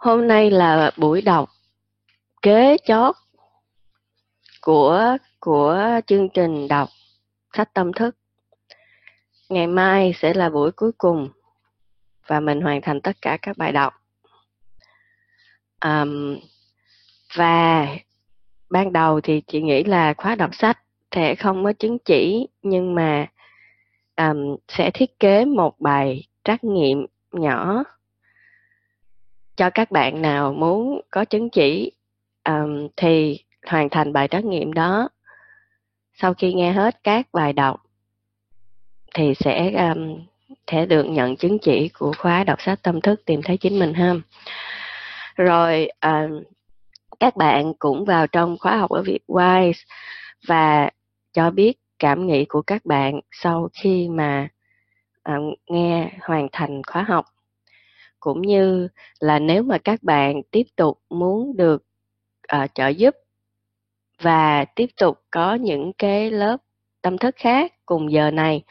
Hôm nay là buổi đọc kế chót của của chương trình đọc sách tâm thức. Ngày mai sẽ là buổi cuối cùng và mình hoàn thành tất cả các bài đọc. Um, và ban đầu thì chị nghĩ là khóa đọc sách sẽ không có chứng chỉ nhưng mà um, sẽ thiết kế một bài trắc nghiệm nhỏ cho các bạn nào muốn có chứng chỉ um, thì hoàn thành bài trắc nghiệm đó. Sau khi nghe hết các bài đọc thì sẽ um, sẽ được nhận chứng chỉ của khóa đọc sách tâm thức tìm thấy chính mình ha. Rồi um, các bạn cũng vào trong khóa học ở Việt Wise và cho biết cảm nghĩ của các bạn sau khi mà um, nghe hoàn thành khóa học cũng như là nếu mà các bạn tiếp tục muốn được uh, trợ giúp và tiếp tục có những cái lớp tâm thức khác cùng giờ này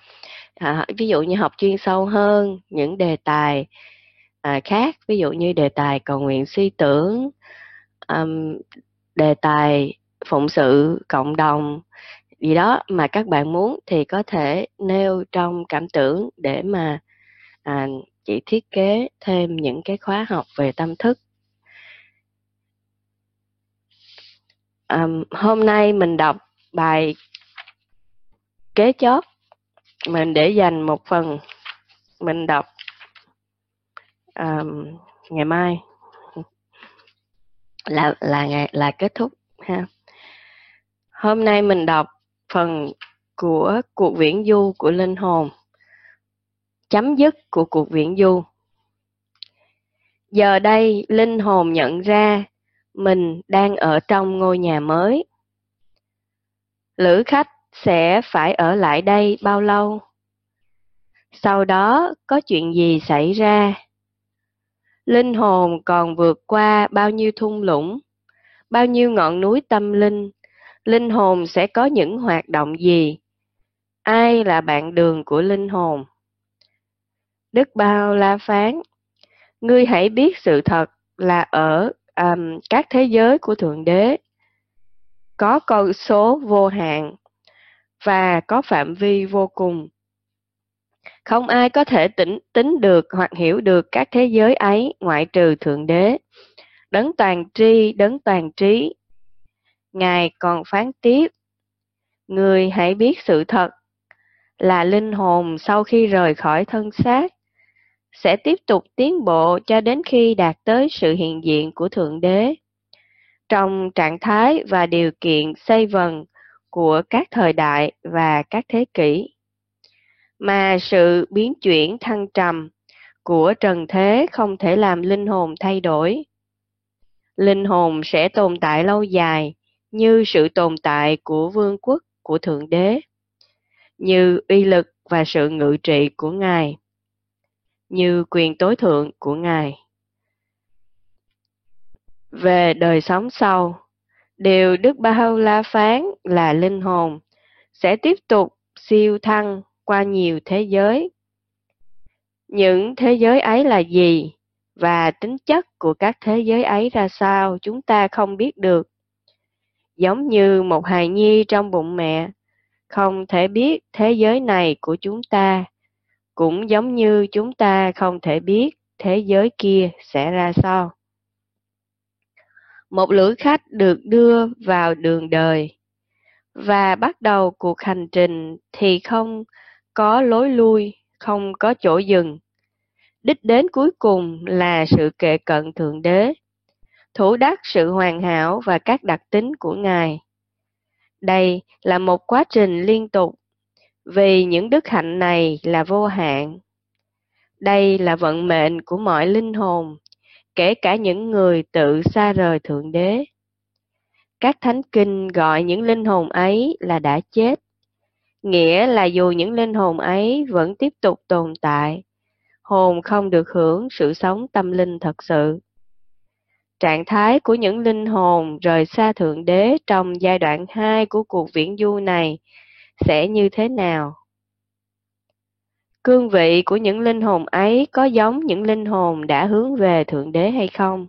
à, ví dụ như học chuyên sâu hơn những đề tài à, khác ví dụ như đề tài cầu nguyện suy tưởng um, đề tài phụng sự cộng đồng gì đó mà các bạn muốn thì có thể nêu trong cảm tưởng để mà à, chị thiết kế thêm những cái khóa học về tâm thức. Um, hôm nay mình đọc bài kế chót mình để dành một phần mình đọc um, ngày mai. Là là ngày là kết thúc ha. Hôm nay mình đọc phần của cuộc viễn du của linh hồn chấm dứt của cuộc viễn du. Giờ đây, linh hồn nhận ra mình đang ở trong ngôi nhà mới. Lữ khách sẽ phải ở lại đây bao lâu? Sau đó, có chuyện gì xảy ra? Linh hồn còn vượt qua bao nhiêu thung lũng, bao nhiêu ngọn núi tâm linh? Linh hồn sẽ có những hoạt động gì? Ai là bạn đường của linh hồn? Đức bao la phán ngươi hãy biết sự thật là ở um, các thế giới của thượng đế. Có con số vô hạn và có phạm vi vô cùng. Không ai có thể tính tính được hoặc hiểu được các thế giới ấy ngoại trừ thượng đế. Đấng toàn tri đấng toàn trí. Ngài còn phán tiếp người hãy biết sự thật là linh hồn sau khi rời khỏi thân xác sẽ tiếp tục tiến bộ cho đến khi đạt tới sự hiện diện của thượng đế. Trong trạng thái và điều kiện xây vần của các thời đại và các thế kỷ, mà sự biến chuyển thăng trầm của trần thế không thể làm linh hồn thay đổi. Linh hồn sẽ tồn tại lâu dài như sự tồn tại của vương quốc của thượng đế, như uy lực và sự ngự trị của ngài như quyền tối thượng của ngài. Về đời sống sau, điều đức ba la phán là linh hồn sẽ tiếp tục siêu thăng qua nhiều thế giới. Những thế giới ấy là gì và tính chất của các thế giới ấy ra sao chúng ta không biết được. Giống như một hài nhi trong bụng mẹ, không thể biết thế giới này của chúng ta cũng giống như chúng ta không thể biết thế giới kia sẽ ra sao. Một lữ khách được đưa vào đường đời và bắt đầu cuộc hành trình thì không có lối lui, không có chỗ dừng. Đích đến cuối cùng là sự kệ cận thượng đế, thủ đắc sự hoàn hảo và các đặc tính của ngài. Đây là một quá trình liên tục vì những đức hạnh này là vô hạn. Đây là vận mệnh của mọi linh hồn, kể cả những người tự xa rời thượng đế. Các thánh kinh gọi những linh hồn ấy là đã chết, nghĩa là dù những linh hồn ấy vẫn tiếp tục tồn tại, hồn không được hưởng sự sống tâm linh thật sự. Trạng thái của những linh hồn rời xa thượng đế trong giai đoạn 2 của cuộc viễn du này sẽ như thế nào cương vị của những linh hồn ấy có giống những linh hồn đã hướng về thượng đế hay không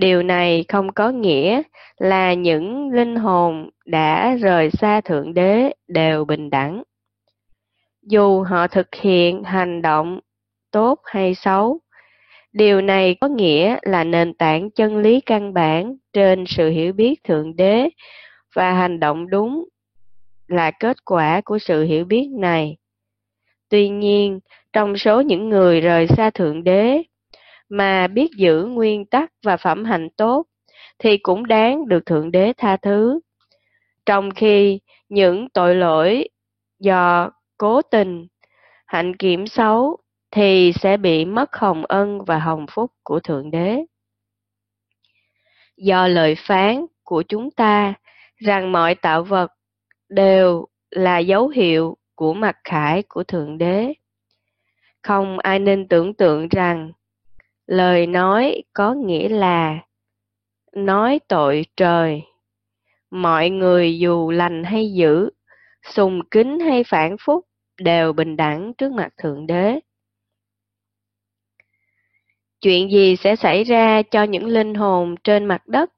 Điều này không có nghĩa là những linh hồn đã rời xa Thượng Đế đều bình đẳng. Dù họ thực hiện hành động tốt hay xấu, điều này có nghĩa là nền tảng chân lý căn bản trên sự hiểu biết Thượng Đế và hành động đúng là kết quả của sự hiểu biết này. Tuy nhiên, trong số những người rời xa Thượng Đế mà biết giữ nguyên tắc và phẩm hạnh tốt thì cũng đáng được Thượng Đế tha thứ. Trong khi những tội lỗi do cố tình, hạnh kiểm xấu thì sẽ bị mất hồng ân và hồng phúc của Thượng Đế. Do lời phán của chúng ta rằng mọi tạo vật đều là dấu hiệu của mặt khải của Thượng Đế. Không ai nên tưởng tượng rằng lời nói có nghĩa là nói tội trời. Mọi người dù lành hay dữ, sùng kính hay phản phúc đều bình đẳng trước mặt Thượng Đế. Chuyện gì sẽ xảy ra cho những linh hồn trên mặt đất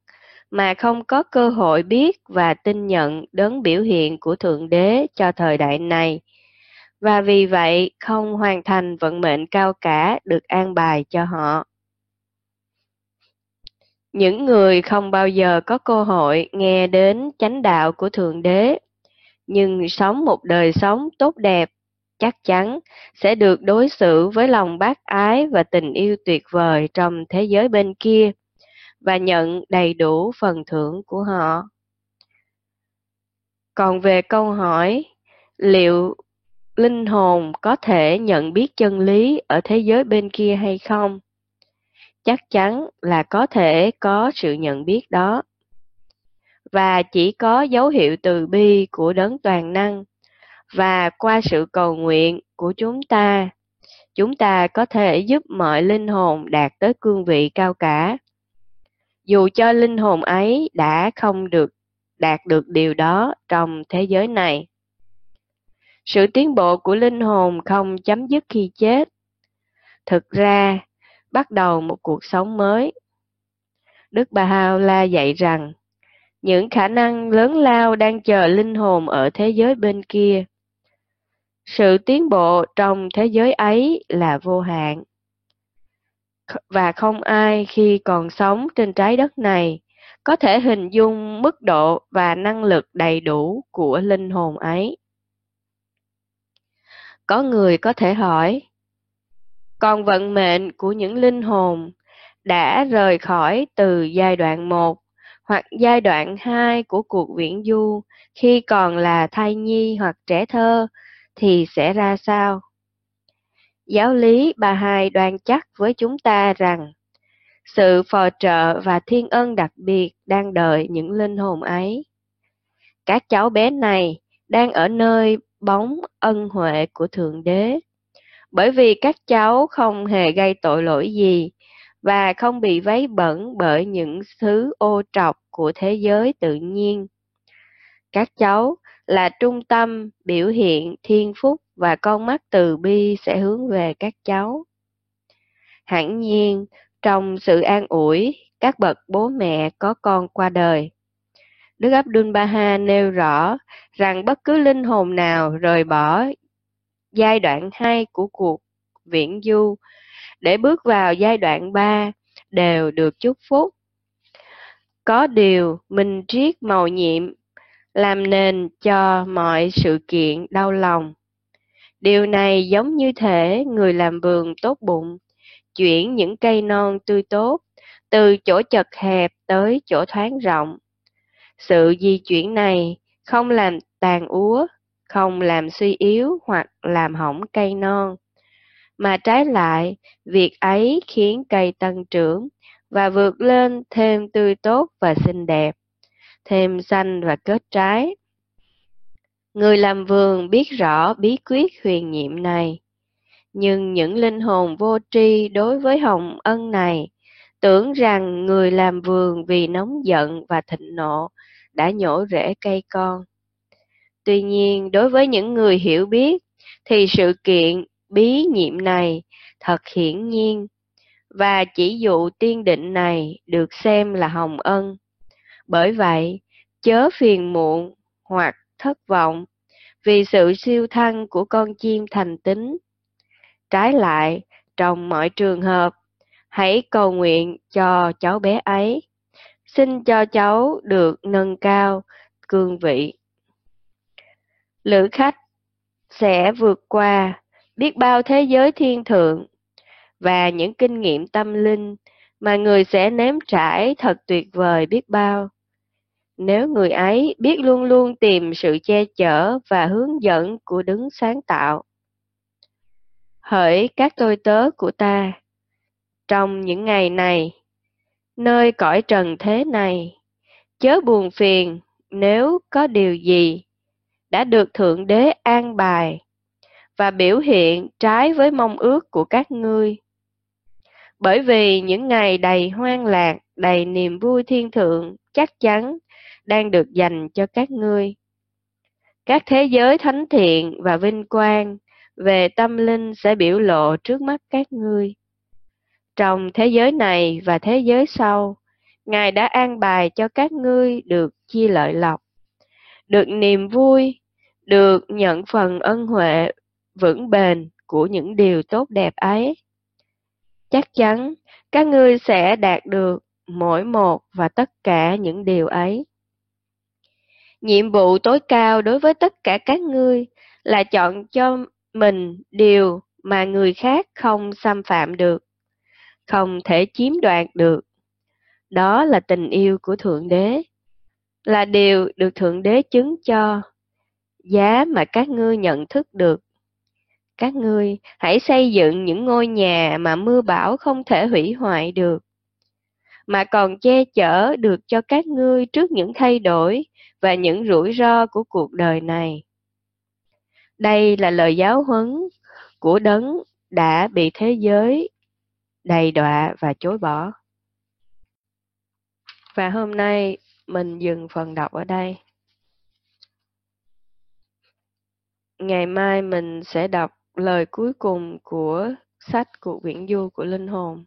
mà không có cơ hội biết và tin nhận đấng biểu hiện của Thượng Đế cho thời đại này, và vì vậy không hoàn thành vận mệnh cao cả được an bài cho họ. Những người không bao giờ có cơ hội nghe đến chánh đạo của Thượng Đế, nhưng sống một đời sống tốt đẹp, chắc chắn sẽ được đối xử với lòng bác ái và tình yêu tuyệt vời trong thế giới bên kia và nhận đầy đủ phần thưởng của họ. Còn về câu hỏi, liệu linh hồn có thể nhận biết chân lý ở thế giới bên kia hay không? Chắc chắn là có thể có sự nhận biết đó. Và chỉ có dấu hiệu từ bi của đấng toàn năng và qua sự cầu nguyện của chúng ta, chúng ta có thể giúp mọi linh hồn đạt tới cương vị cao cả dù cho linh hồn ấy đã không được đạt được điều đó trong thế giới này. Sự tiến bộ của linh hồn không chấm dứt khi chết. Thực ra, bắt đầu một cuộc sống mới. Đức Bà Hao La dạy rằng, những khả năng lớn lao đang chờ linh hồn ở thế giới bên kia. Sự tiến bộ trong thế giới ấy là vô hạn và không ai khi còn sống trên trái đất này có thể hình dung mức độ và năng lực đầy đủ của linh hồn ấy. Có người có thể hỏi, còn vận mệnh của những linh hồn đã rời khỏi từ giai đoạn 1 hoặc giai đoạn 2 của cuộc viễn du khi còn là thai nhi hoặc trẻ thơ thì sẽ ra sao? Giáo lý bà hai đoan chắc với chúng ta rằng sự phò trợ và thiên ân đặc biệt đang đợi những linh hồn ấy. Các cháu bé này đang ở nơi bóng ân huệ của Thượng Đế, bởi vì các cháu không hề gây tội lỗi gì và không bị vấy bẩn bởi những thứ ô trọc của thế giới tự nhiên. Các cháu là trung tâm biểu hiện thiên phúc và con mắt từ bi sẽ hướng về các cháu. Hẳn nhiên, trong sự an ủi, các bậc bố mẹ có con qua đời. Đức Abdul Baha nêu rõ rằng bất cứ linh hồn nào rời bỏ giai đoạn 2 của cuộc viễn du để bước vào giai đoạn 3 đều được chúc phúc. Có điều mình triết màu nhiệm làm nền cho mọi sự kiện đau lòng. Điều này giống như thể người làm vườn tốt bụng, chuyển những cây non tươi tốt từ chỗ chật hẹp tới chỗ thoáng rộng. Sự di chuyển này không làm tàn úa, không làm suy yếu hoặc làm hỏng cây non, mà trái lại, việc ấy khiến cây tăng trưởng và vượt lên thêm tươi tốt và xinh đẹp, thêm xanh và kết trái. Người làm vườn biết rõ bí quyết huyền nhiệm này. Nhưng những linh hồn vô tri đối với hồng ân này tưởng rằng người làm vườn vì nóng giận và thịnh nộ đã nhổ rễ cây con. Tuy nhiên, đối với những người hiểu biết, thì sự kiện bí nhiệm này thật hiển nhiên, và chỉ dụ tiên định này được xem là hồng ân. Bởi vậy, chớ phiền muộn hoặc thất vọng vì sự siêu thăng của con chim thành tính. Trái lại, trong mọi trường hợp, hãy cầu nguyện cho cháu bé ấy. Xin cho cháu được nâng cao cương vị. Lữ khách sẽ vượt qua biết bao thế giới thiên thượng và những kinh nghiệm tâm linh mà người sẽ nếm trải thật tuyệt vời biết bao. Nếu người ấy biết luôn luôn tìm sự che chở và hướng dẫn của đứng sáng tạo. Hỡi các tôi tớ của ta, trong những ngày này, nơi cõi trần thế này, chớ buồn phiền nếu có điều gì đã được Thượng Đế an bài và biểu hiện trái với mong ước của các ngươi. Bởi vì những ngày đầy hoang lạc, đầy niềm vui thiên thượng chắc chắn đang được dành cho các ngươi. Các thế giới thánh thiện và vinh quang về tâm linh sẽ biểu lộ trước mắt các ngươi. Trong thế giới này và thế giới sau, Ngài đã an bài cho các ngươi được chia lợi lộc, được niềm vui, được nhận phần ân huệ vững bền của những điều tốt đẹp ấy. Chắc chắn các ngươi sẽ đạt được mỗi một và tất cả những điều ấy. Nhiệm vụ tối cao đối với tất cả các ngươi là chọn cho mình điều mà người khác không xâm phạm được, không thể chiếm đoạt được. Đó là tình yêu của Thượng Đế, là điều được Thượng Đế chứng cho, giá mà các ngươi nhận thức được. Các ngươi hãy xây dựng những ngôi nhà mà mưa bão không thể hủy hoại được, mà còn che chở được cho các ngươi trước những thay đổi và những rủi ro của cuộc đời này. Đây là lời giáo huấn của đấng đã bị thế giới đầy đọa và chối bỏ. Và hôm nay mình dừng phần đọc ở đây. Ngày mai mình sẽ đọc lời cuối cùng của sách Cuộc Viễn Du của Linh Hồn.